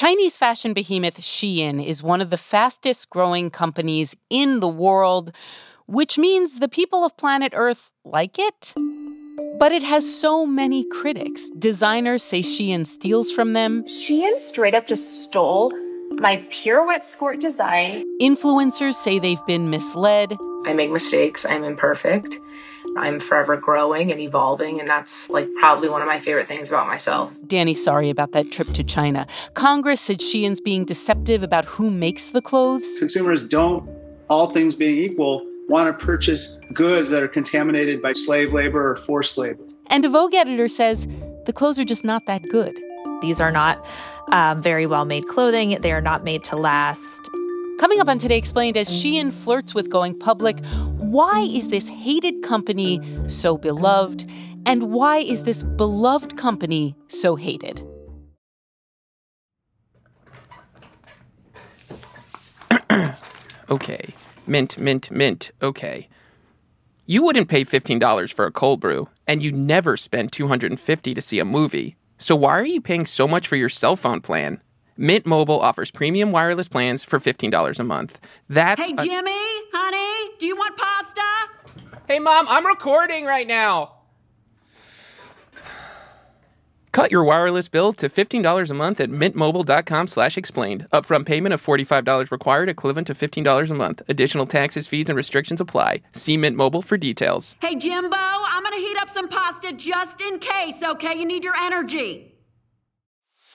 Chinese fashion behemoth Shein is one of the fastest growing companies in the world, which means the people of planet Earth like it. But it has so many critics. Designers say Shein steals from them. Shein straight up just stole my pirouette skirt design. Influencers say they've been misled. I make mistakes, I'm imperfect. I'm forever growing and evolving, and that's like probably one of my favorite things about myself. Danny, sorry about that trip to China. Congress said Shein's being deceptive about who makes the clothes. Consumers don't, all things being equal, want to purchase goods that are contaminated by slave labor or forced labor. And a Vogue editor says the clothes are just not that good. These are not um, very well made clothing, they are not made to last. Coming up on Today Explained, as Shein flirts with going public, why is this hated company so beloved? And why is this beloved company so hated? okay. Mint, mint, mint. Okay. You wouldn't pay $15 for a cold brew, and you never spend $250 to see a movie. So why are you paying so much for your cell phone plan? Mint Mobile offers premium wireless plans for $15 a month. That's Hey, Jimmy, honey, do you want pasta? Hey, Mom, I'm recording right now. Cut your wireless bill to $15 a month at mintmobile.com slash explained. Upfront payment of $45 required, equivalent to $15 a month. Additional taxes, fees, and restrictions apply. See Mint Mobile for details. Hey, Jimbo, I'm gonna heat up some pasta just in case, okay? You need your energy.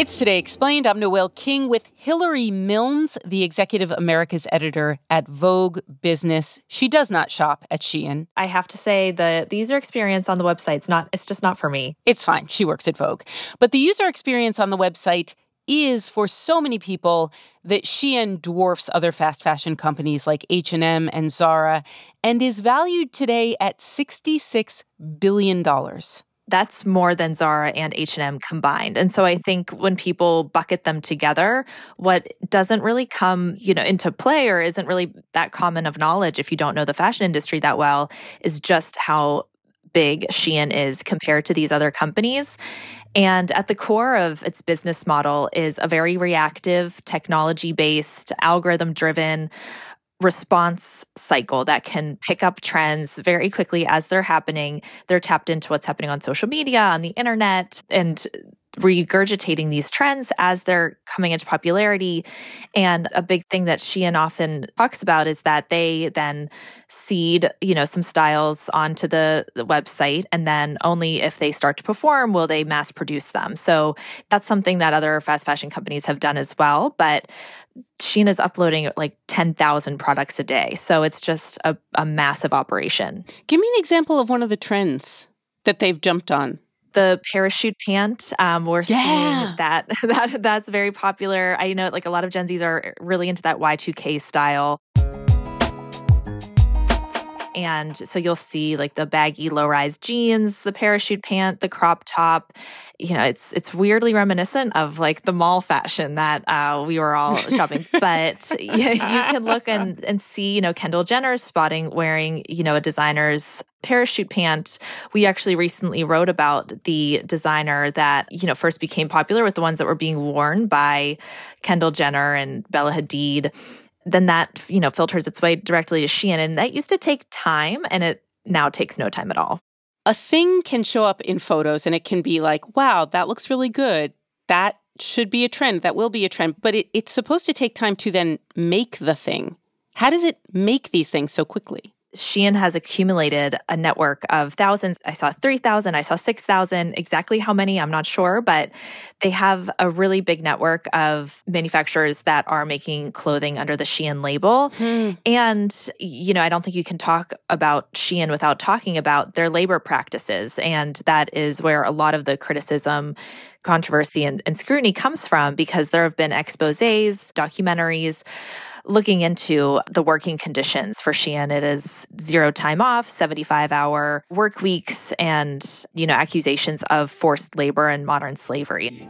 It's Today Explained. I'm Noel King with Hilary Milnes, the executive Americas editor at Vogue Business. She does not shop at Shein. I have to say the the user experience on the website it's not it's just not for me. It's fine. She works at Vogue. But the user experience on the website is for so many people that Shein dwarfs other fast fashion companies like H&M and Zara and is valued today at 66 billion dollars that's more than Zara and H&M combined. And so I think when people bucket them together, what doesn't really come, you know, into play or isn't really that common of knowledge if you don't know the fashion industry that well is just how big Shein is compared to these other companies. And at the core of its business model is a very reactive, technology based, algorithm driven response cycle that can pick up trends very quickly as they're happening. They're tapped into what's happening on social media, on the internet, and regurgitating these trends as they're coming into popularity. And a big thing that Shein often talks about is that they then seed, you know, some styles onto the, the website. And then only if they start to perform will they mass produce them. So that's something that other fast fashion companies have done as well. But Shein is uploading like 10,000 products a day. So it's just a, a massive operation. Give me an example of one of the trends that they've jumped on the parachute pant. Um, we're yeah. seeing that that that's very popular. I know like a lot of Gen Zs are really into that Y2K style. And so you'll see like the baggy low rise jeans, the parachute pant, the crop top. You know, it's it's weirdly reminiscent of like the mall fashion that uh, we were all shopping. but you, you can look and, and see, you know, Kendall Jenner's spotting wearing, you know, a designer's parachute pant. We actually recently wrote about the designer that, you know, first became popular with the ones that were being worn by Kendall Jenner and Bella Hadid then that you know filters its way directly to Shein, and that used to take time, and it now takes no time at all. A thing can show up in photos, and it can be like, "Wow, that looks really good." That should be a trend. That will be a trend, but it, it's supposed to take time to then make the thing. How does it make these things so quickly? Shein has accumulated a network of thousands. I saw 3,000, I saw 6,000. Exactly how many, I'm not sure, but they have a really big network of manufacturers that are making clothing under the Shein label. Hmm. And, you know, I don't think you can talk about Shein without talking about their labor practices. And that is where a lot of the criticism controversy and, and, scrutiny comes from because there have been exposes, documentaries looking into the working conditions for Shein. It is zero time off, 75 hour work weeks, and, you know, accusations of forced labor and modern slavery.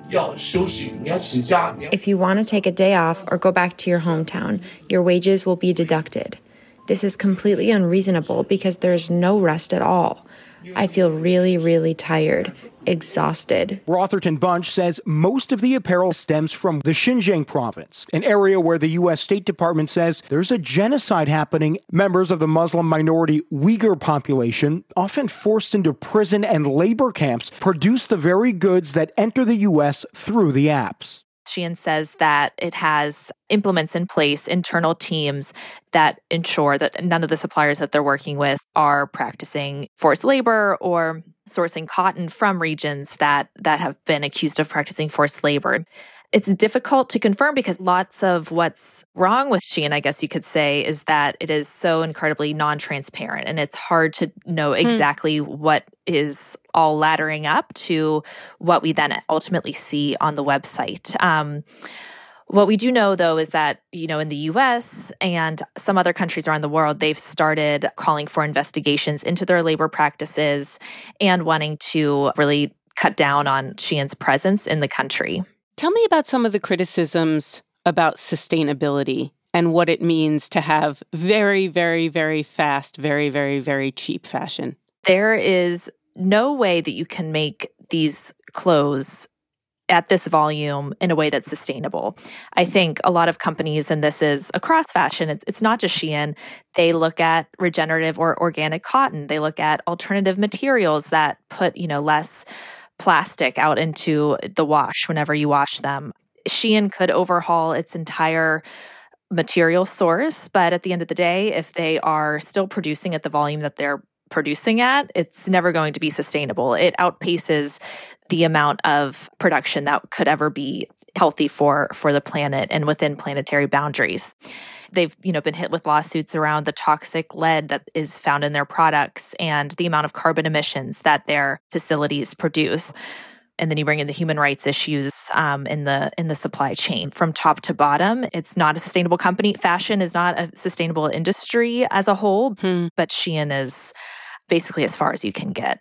If you want to take a day off or go back to your hometown, your wages will be deducted. This is completely unreasonable because there's no rest at all. I feel really, really tired exhausted. Rotherton Bunch says most of the apparel stems from the Xinjiang province, an area where the U.S. State Department says there's a genocide happening. Members of the Muslim minority Uyghur population, often forced into prison and labor camps, produce the very goods that enter the U.S. through the apps. Shein says that it has implements in place, internal teams that ensure that none of the suppliers that they're working with are practicing forced labor or sourcing cotton from regions that that have been accused of practicing forced labor. It's difficult to confirm because lots of what's wrong with Shein, I guess you could say, is that it is so incredibly non transparent and it's hard to know hmm. exactly hmm. what is all laddering up to what we then ultimately see on the website. Um, what we do know, though, is that, you know, in the US and some other countries around the world, they've started calling for investigations into their labor practices and wanting to really cut down on Shein's presence in the country. Tell me about some of the criticisms about sustainability and what it means to have very, very, very fast, very, very, very cheap fashion. There is no way that you can make these clothes at this volume in a way that's sustainable. I think a lot of companies, and this is across fashion, it's, not just Shein, they look at regenerative or organic cotton. They look at alternative materials that put, you know, less plastic out into the wash whenever you wash them. Shein could overhaul its entire material source, but at the end of the day, if they are still producing at the volume that they're producing at, it's never going to be sustainable. It outpaces the amount of production that could ever be healthy for for the planet and within planetary boundaries. They've, you know, been hit with lawsuits around the toxic lead that is found in their products and the amount of carbon emissions that their facilities produce and then you bring in the human rights issues um, in the in the supply chain from top to bottom. It's not a sustainable company. Fashion is not a sustainable industry as a whole, hmm. but Shein is basically as far as you can get.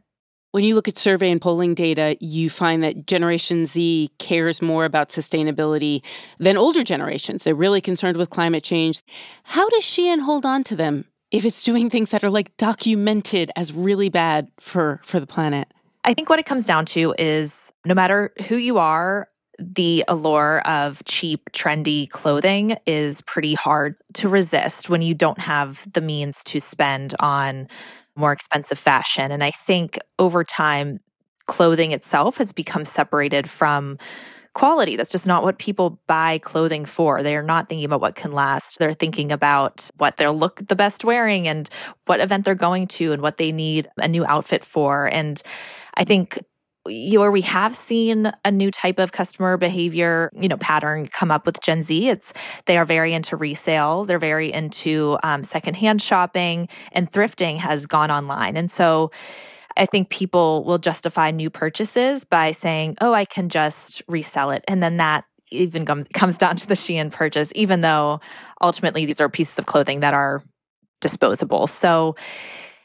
When you look at survey and polling data, you find that Generation Z cares more about sustainability than older generations. They're really concerned with climate change. How does Shein hold on to them if it's doing things that are like documented as really bad for, for the planet? I think what it comes down to is no matter who you are, the allure of cheap, trendy clothing is pretty hard to resist when you don't have the means to spend on more expensive fashion. And I think over time, clothing itself has become separated from quality. That's just not what people buy clothing for. They are not thinking about what can last. They're thinking about what they'll look the best wearing and what event they're going to and what they need a new outfit for. And I think where we have seen a new type of customer behavior, you know, pattern come up with Gen Z. It's they are very into resale. They're very into um, secondhand shopping, and thrifting has gone online. And so, I think people will justify new purchases by saying, "Oh, I can just resell it," and then that even comes down to the Shein purchase, even though ultimately these are pieces of clothing that are disposable. So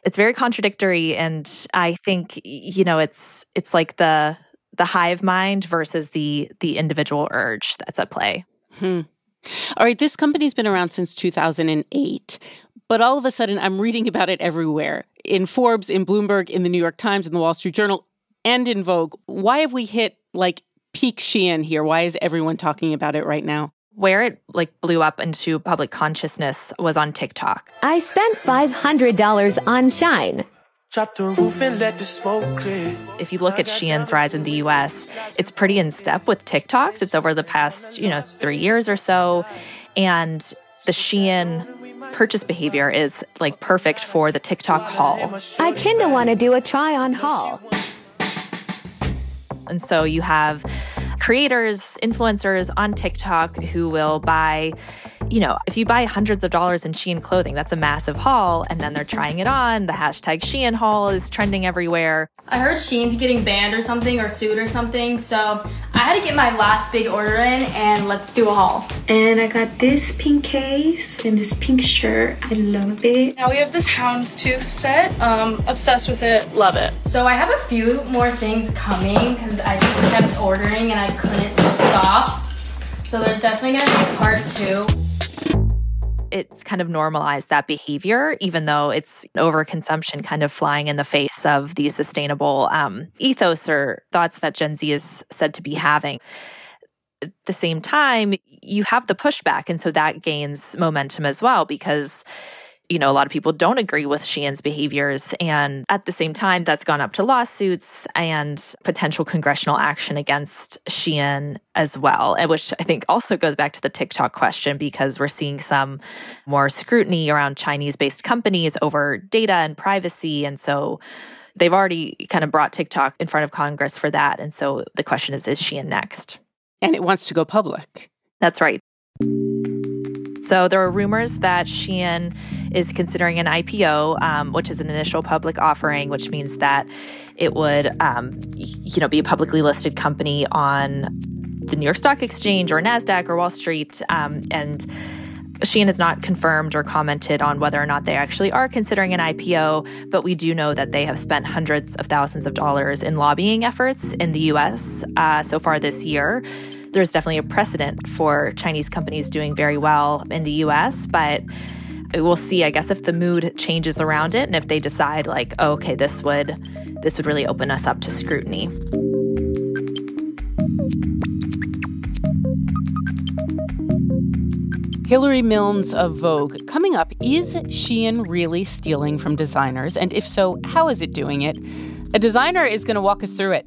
it's very contradictory and i think you know it's it's like the the hive mind versus the the individual urge that's at play. Hmm. all right this company's been around since 2008 but all of a sudden i'm reading about it everywhere. In forbes in bloomberg in the new york times in the wall street journal and in vogue. Why have we hit like peak shein here? Why is everyone talking about it right now where it like blew up into public consciousness was on TikTok. I spent $500 on Shine. If you look at Shein's rise in the US, it's pretty in step with TikTok's. It's over the past, you know, 3 years or so and the Shein purchase behavior is like perfect for the TikTok haul. I kinda wanna do a try on haul. And so you have creators, influencers on TikTok who will buy, you know, if you buy hundreds of dollars in Shein clothing, that's a massive haul. And then they're trying it on. The hashtag Shein haul is trending everywhere. I heard Shein's getting banned or something or sued or something. So I had to get my last big order in and let's do a haul. And I got this pink case and this pink shirt. I love it. Now we have this houndstooth set. Um, obsessed with it. Love it. So I have a few more things coming because I just kept ordering and I couldn't stop. So there's definitely gonna be part two it's kind of normalized that behavior, even though it's overconsumption kind of flying in the face of the sustainable um, ethos or thoughts that Gen Z is said to be having. At the same time, you have the pushback. And so that gains momentum as well because you know, a lot of people don't agree with Shein's behaviors. And at the same time, that's gone up to lawsuits and potential congressional action against Shein as well, which I think also goes back to the TikTok question because we're seeing some more scrutiny around Chinese based companies over data and privacy. And so they've already kind of brought TikTok in front of Congress for that. And so the question is, is Shein next? And it wants to go public. That's right. So there are rumors that Shein is considering an IPO, um, which is an initial public offering, which means that it would, um, you know, be a publicly listed company on the New York Stock Exchange or Nasdaq or Wall Street, um, and. Shein has not confirmed or commented on whether or not they actually are considering an IPO, but we do know that they have spent hundreds of thousands of dollars in lobbying efforts in the US uh, so far this year there's definitely a precedent for Chinese companies doing very well in the US, but we'll see i guess if the mood changes around it and if they decide like oh, okay this would this would really open us up to scrutiny Hilary Milnes of Vogue. Coming up, is Shein really stealing from designers? And if so, how is it doing it? A designer is going to walk us through it.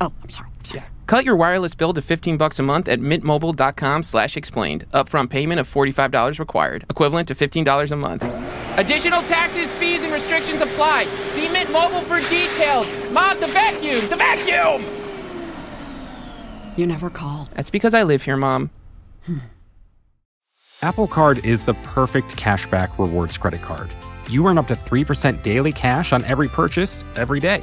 Oh, I'm sorry. I'm sorry. Yeah. Cut your wireless bill to 15 bucks a month at mintmobile.com slash explained. Upfront payment of $45 required, equivalent to $15 a month. Additional taxes, fees, and restrictions apply. See Mint Mobile for details. Mom, the vacuum! The vacuum! You never call. That's because I live here, Mom. Hmm. Apple Card is the perfect cashback rewards credit card. You earn up to 3% daily cash on every purchase every day.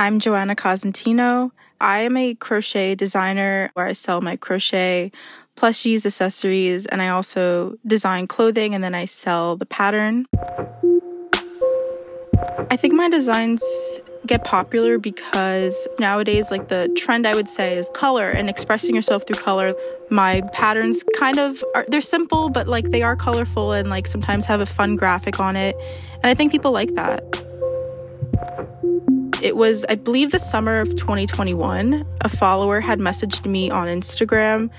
I'm Joanna Cosentino. I am a crochet designer where I sell my crochet plushies, accessories, and I also design clothing and then I sell the pattern. I think my designs get popular because nowadays, like the trend I would say is color and expressing yourself through color. My patterns kind of are, they're simple, but like they are colorful and like sometimes have a fun graphic on it. And I think people like that. It was, I believe, the summer of 2021. A follower had messaged me on Instagram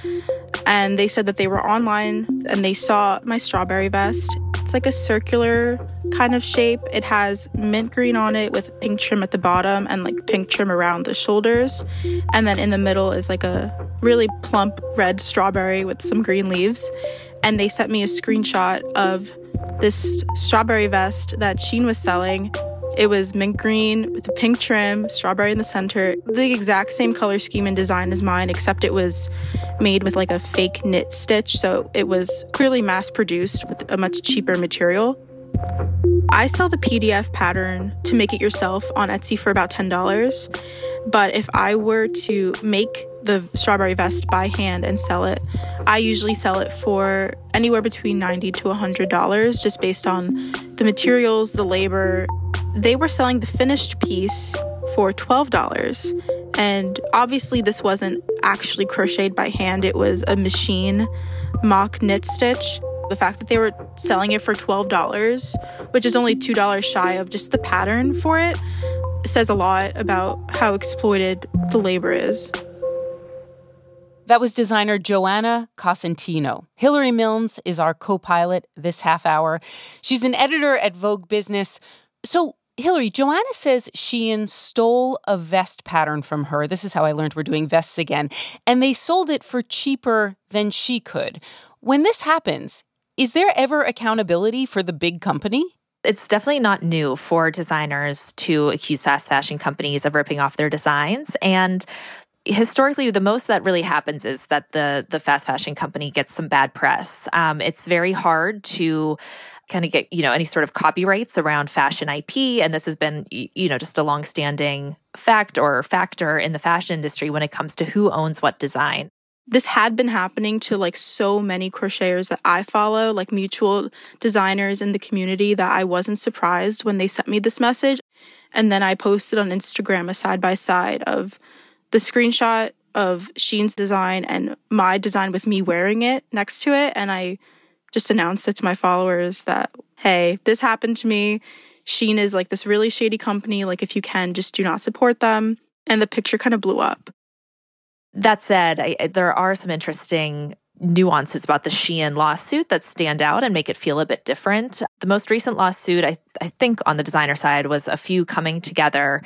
and they said that they were online and they saw my strawberry vest. It's like a circular kind of shape. It has mint green on it with pink trim at the bottom and like pink trim around the shoulders. And then in the middle is like a really plump red strawberry with some green leaves. And they sent me a screenshot of this strawberry vest that Shein was selling it was mint green with a pink trim, strawberry in the center, the exact same color scheme and design as mine, except it was made with like a fake knit stitch. So it was clearly mass produced with a much cheaper material. I sell the PDF pattern to make it yourself on Etsy for about $10. But if I were to make the strawberry vest by hand and sell it, I usually sell it for anywhere between 90 to $100 just based on the materials, the labor, they were selling the finished piece for $12. And obviously, this wasn't actually crocheted by hand, it was a machine mock knit stitch. The fact that they were selling it for $12, which is only $2 shy of just the pattern for it, says a lot about how exploited the labor is. That was designer Joanna Cosentino. Hilary Milnes is our co pilot this half hour. She's an editor at Vogue Business. So, Hilary, Joanna says Shein stole a vest pattern from her. This is how I learned we're doing vests again. And they sold it for cheaper than she could. When this happens, is there ever accountability for the big company? It's definitely not new for designers to accuse fast fashion companies of ripping off their designs. And historically the most that really happens is that the the fast fashion company gets some bad press um, it's very hard to kind of get you know any sort of copyrights around fashion ip and this has been you know just a long-standing fact or factor in the fashion industry when it comes to who owns what design this had been happening to like so many crocheters that I follow, like mutual designers in the community, that I wasn't surprised when they sent me this message. And then I posted on Instagram a side by side of the screenshot of Sheen's design and my design with me wearing it next to it. And I just announced it to my followers that, hey, this happened to me. Sheen is like this really shady company. Like, if you can, just do not support them. And the picture kind of blew up. That said, I, there are some interesting nuances about the Shein lawsuit that stand out and make it feel a bit different. The most recent lawsuit, I, I think, on the designer side was a few coming together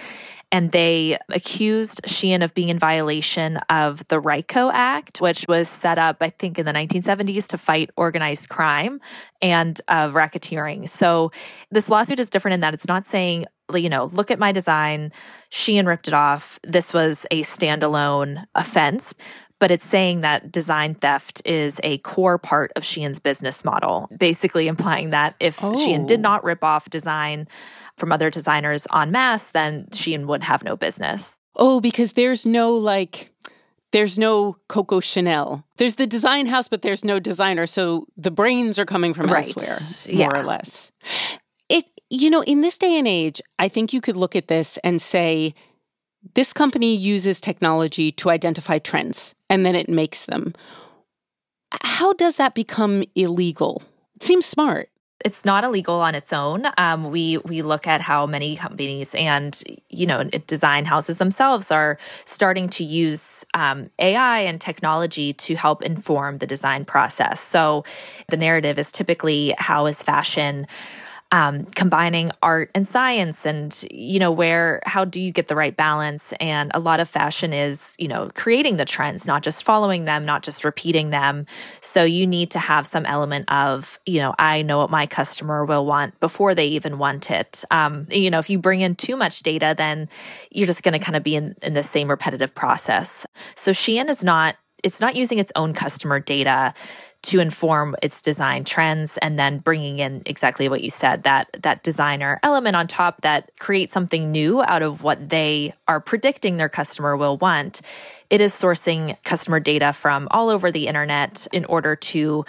and they accused Shein of being in violation of the RICO Act, which was set up, I think, in the 1970s to fight organized crime and uh, racketeering. So this lawsuit is different in that it's not saying, you know, look at my design, Shein ripped it off. This was a standalone offense but it's saying that design theft is a core part of Shein's business model, basically implying that if oh. Shein did not rip off design from other designers en masse, then Shein would have no business. Oh, because there's no like there's no Coco Chanel. There's the design house, but there's no designer. So the brains are coming from right. elsewhere, more yeah. or less. It you know, in this day and age, I think you could look at this and say this company uses technology to identify trends and then it makes them. How does that become illegal? It seems smart it's not illegal on its own. Um, we we look at how many companies and you know design houses themselves are starting to use um, AI and technology to help inform the design process. So the narrative is typically how is fashion um, combining art and science and you know where how do you get the right balance? And a lot of fashion is you know creating the trends not just following them not just repeating them. So you need to have some element of you know i know what my customer will want before they even want it. Um, you know if you bring in too much data then you're just going to kind of be in, in the same repetitive process. So shein is not it's not using its own customer data to inform its design trends and then bringing in exactly what you said that that designer element on top that creates something new out of what they are predicting their customer will want it is sourcing customer data from all over the internet in order to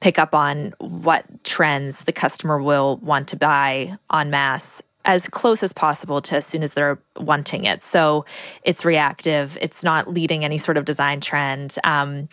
pick up on what trends the customer will want to buy en masse as close as possible to as soon as they're wanting it. So it's reactive. It's not leading any sort of design trend. Um,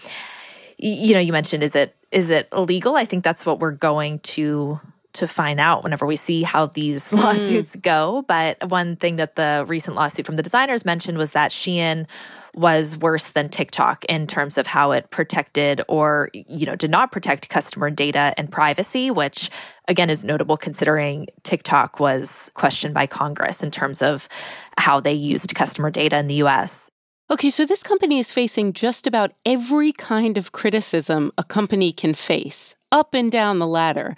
you know, you mentioned is it is it illegal? I think that's what we're going to to find out whenever we see how these mm. lawsuits go. But one thing that the recent lawsuit from the designers mentioned was that Shein was worse than TikTok in terms of how it protected or you know did not protect customer data and privacy, which again is notable considering TikTok was questioned by Congress in terms of how they used customer data in the US. Okay, so this company is facing just about every kind of criticism a company can face, up and down the ladder.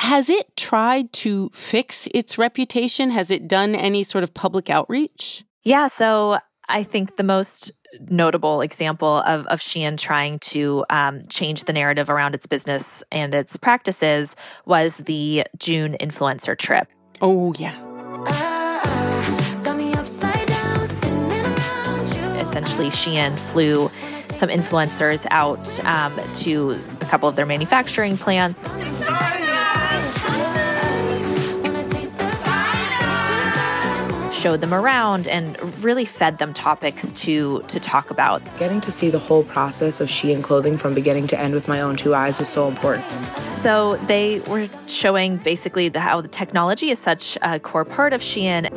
Has it tried to fix its reputation? Has it done any sort of public outreach? Yeah, so I think the most notable example of, of Shein trying to um, change the narrative around its business and its practices was the June influencer trip. Oh, yeah. Essentially, Shein flew some influencers out um, to a couple of their manufacturing plants. showed them around and really fed them topics to to talk about. Getting to see the whole process of Shein clothing from beginning to end with my own two eyes was so important. So they were showing basically the, how the technology is such a core part of Shein.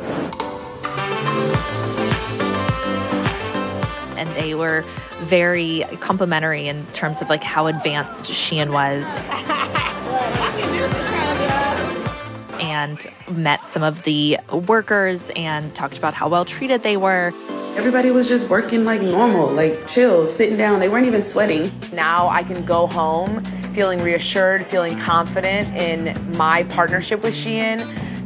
And they were very complimentary in terms of like how advanced Shein was. and met some of the workers and talked about how well treated they were. Everybody was just working like normal, like chill, sitting down. They weren't even sweating. Now I can go home feeling reassured, feeling confident in my partnership with Shein.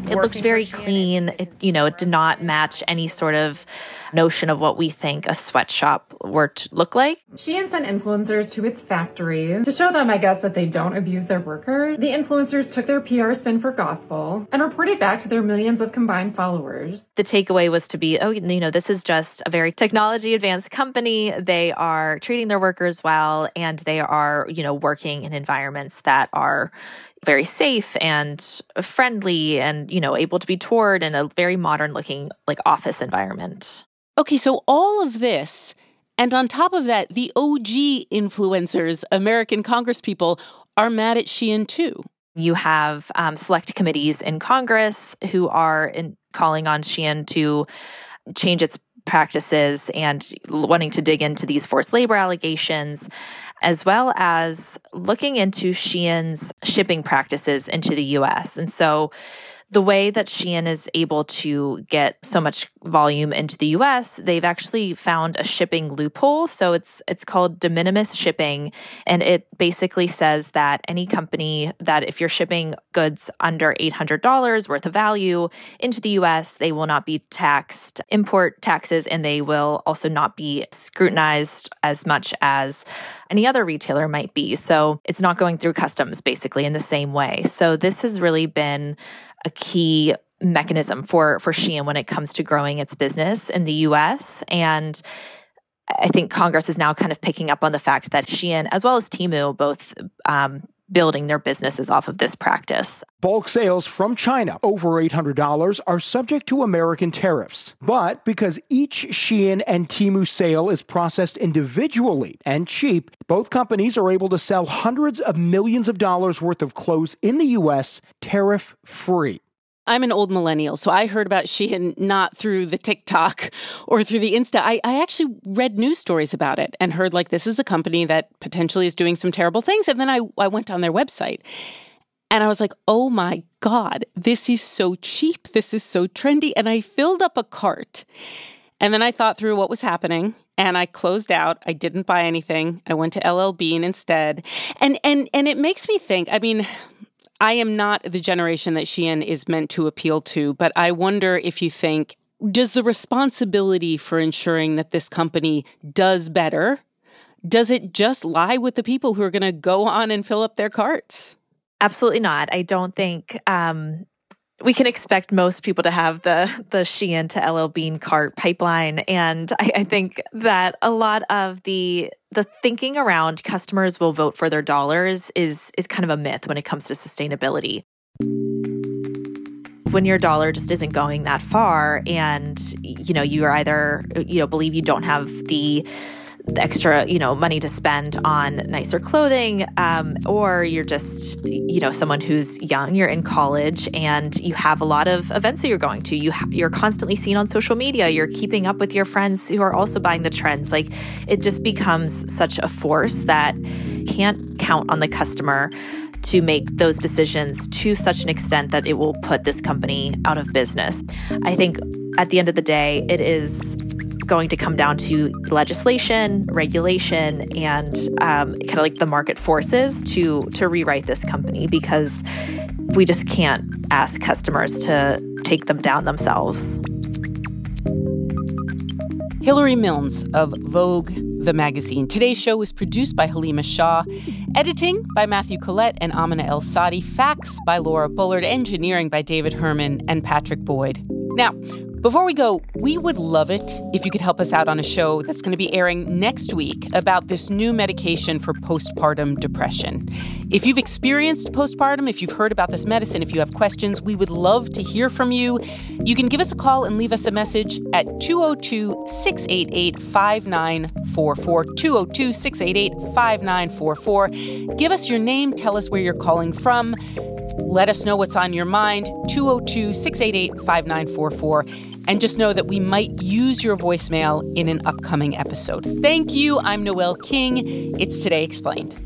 It looked very clean. It, you know, it did not match any sort of notion of what we think a sweatshop were to look like. Shein sent influencers to its factories to show them, I guess, that they don't abuse their workers. The influencers took their PR spin for gospel and reported back to their millions of combined followers. The takeaway was to be, oh, you know, this is just a very technology advanced company. They are treating their workers well and they are, you know, working in environments that are very safe and friendly and you know able to be toured in a very modern looking like office environment Okay, so all of this, and on top of that, the OG influencers, American congresspeople, are mad at Shein too. You have um, select committees in Congress who are in, calling on Shein to change its practices and wanting to dig into these forced labor allegations, as well as looking into Shein's shipping practices into the US. And so the way that Shein is able to get so much volume into the US, they've actually found a shipping loophole. So it's it's called de minimis shipping and it basically says that any company that if you're shipping goods under $800 worth of value into the US, they will not be taxed import taxes and they will also not be scrutinized as much as any other retailer might be. So it's not going through customs basically in the same way. So this has really been a key mechanism for for Shein when it comes to growing its business in the US and I think Congress is now kind of picking up on the fact that Shein as well as Temu both um, building their businesses off of this practice. Bulk sales from China over $800 are subject to American tariffs. But because each Shein and Temu sale is processed individually and cheap, both companies are able to sell hundreds of millions of dollars worth of clothes in the U.S. tariff free. I'm an old millennial, so I heard about Shein not through the TikTok or through the Insta. I, I actually read news stories about it and heard like this is a company that potentially is doing some terrible things. And then I, I went on their website and I was like, oh my God, this is so cheap. This is so trendy. And I filled up a cart. And then I thought through what was happening and I closed out. I didn't buy anything. I went to LL Bean instead. And and and it makes me think, I mean, I am not the generation that Shein is meant to appeal to, but I wonder if you think does the responsibility for ensuring that this company does better does it just lie with the people who are going to go on and fill up their carts? Absolutely not. I don't think um, we can expect most people to have the the Shein to LL Bean cart pipeline, and I, I think that a lot of the the thinking around customers will vote for their dollars is is kind of a myth when it comes to sustainability. When your dollar just isn't going that far and you know you are either you know believe you don't have the the extra, you know, money to spend on nicer clothing, um, or you're just, you know, someone who's young, you're in college, and you have a lot of events that you're going to. You ha- you're constantly seen on social media. You're keeping up with your friends who are also buying the trends. Like it just becomes such a force that can't count on the customer to make those decisions to such an extent that it will put this company out of business. I think at the end of the day, it is going to come down to legislation, regulation, and um, kind of like the market forces to to rewrite this company because we just can't ask customers to take them down themselves. Hilary Milnes of Vogue, the magazine. Today's show was produced by Haleema Shah, editing by Matthew Collette and Amina Al-Sadi, facts by Laura Bullard, engineering by David Herman and Patrick Boyd. Now, before we go, we would love it if you could help us out on a show that's going to be airing next week about this new medication for postpartum depression. If you've experienced postpartum, if you've heard about this medicine, if you have questions, we would love to hear from you. You can give us a call and leave us a message at 202 688 5944. 202 688 5944. Give us your name, tell us where you're calling from. Let us know what's on your mind, 202 688 5944. And just know that we might use your voicemail in an upcoming episode. Thank you. I'm Noel King. It's Today Explained.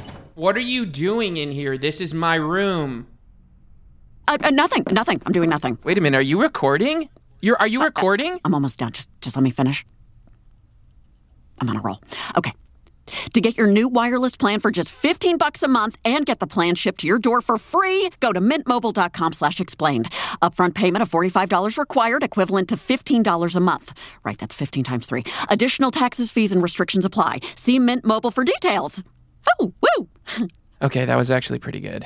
What are you doing in here? This is my room. Uh, uh, nothing, nothing. I'm doing nothing. Wait a minute. Are you recording? You're are you recording? I'm almost done. Just just let me finish. I'm on a roll. Okay. To get your new wireless plan for just 15 bucks a month and get the plan shipped to your door for free, go to mintmobile.com slash explained. Upfront payment of $45 required, equivalent to $15 a month. Right, that's 15 times 3. Additional taxes, fees, and restrictions apply. See Mint Mobile for details. Oh, woo! okay, that was actually pretty good.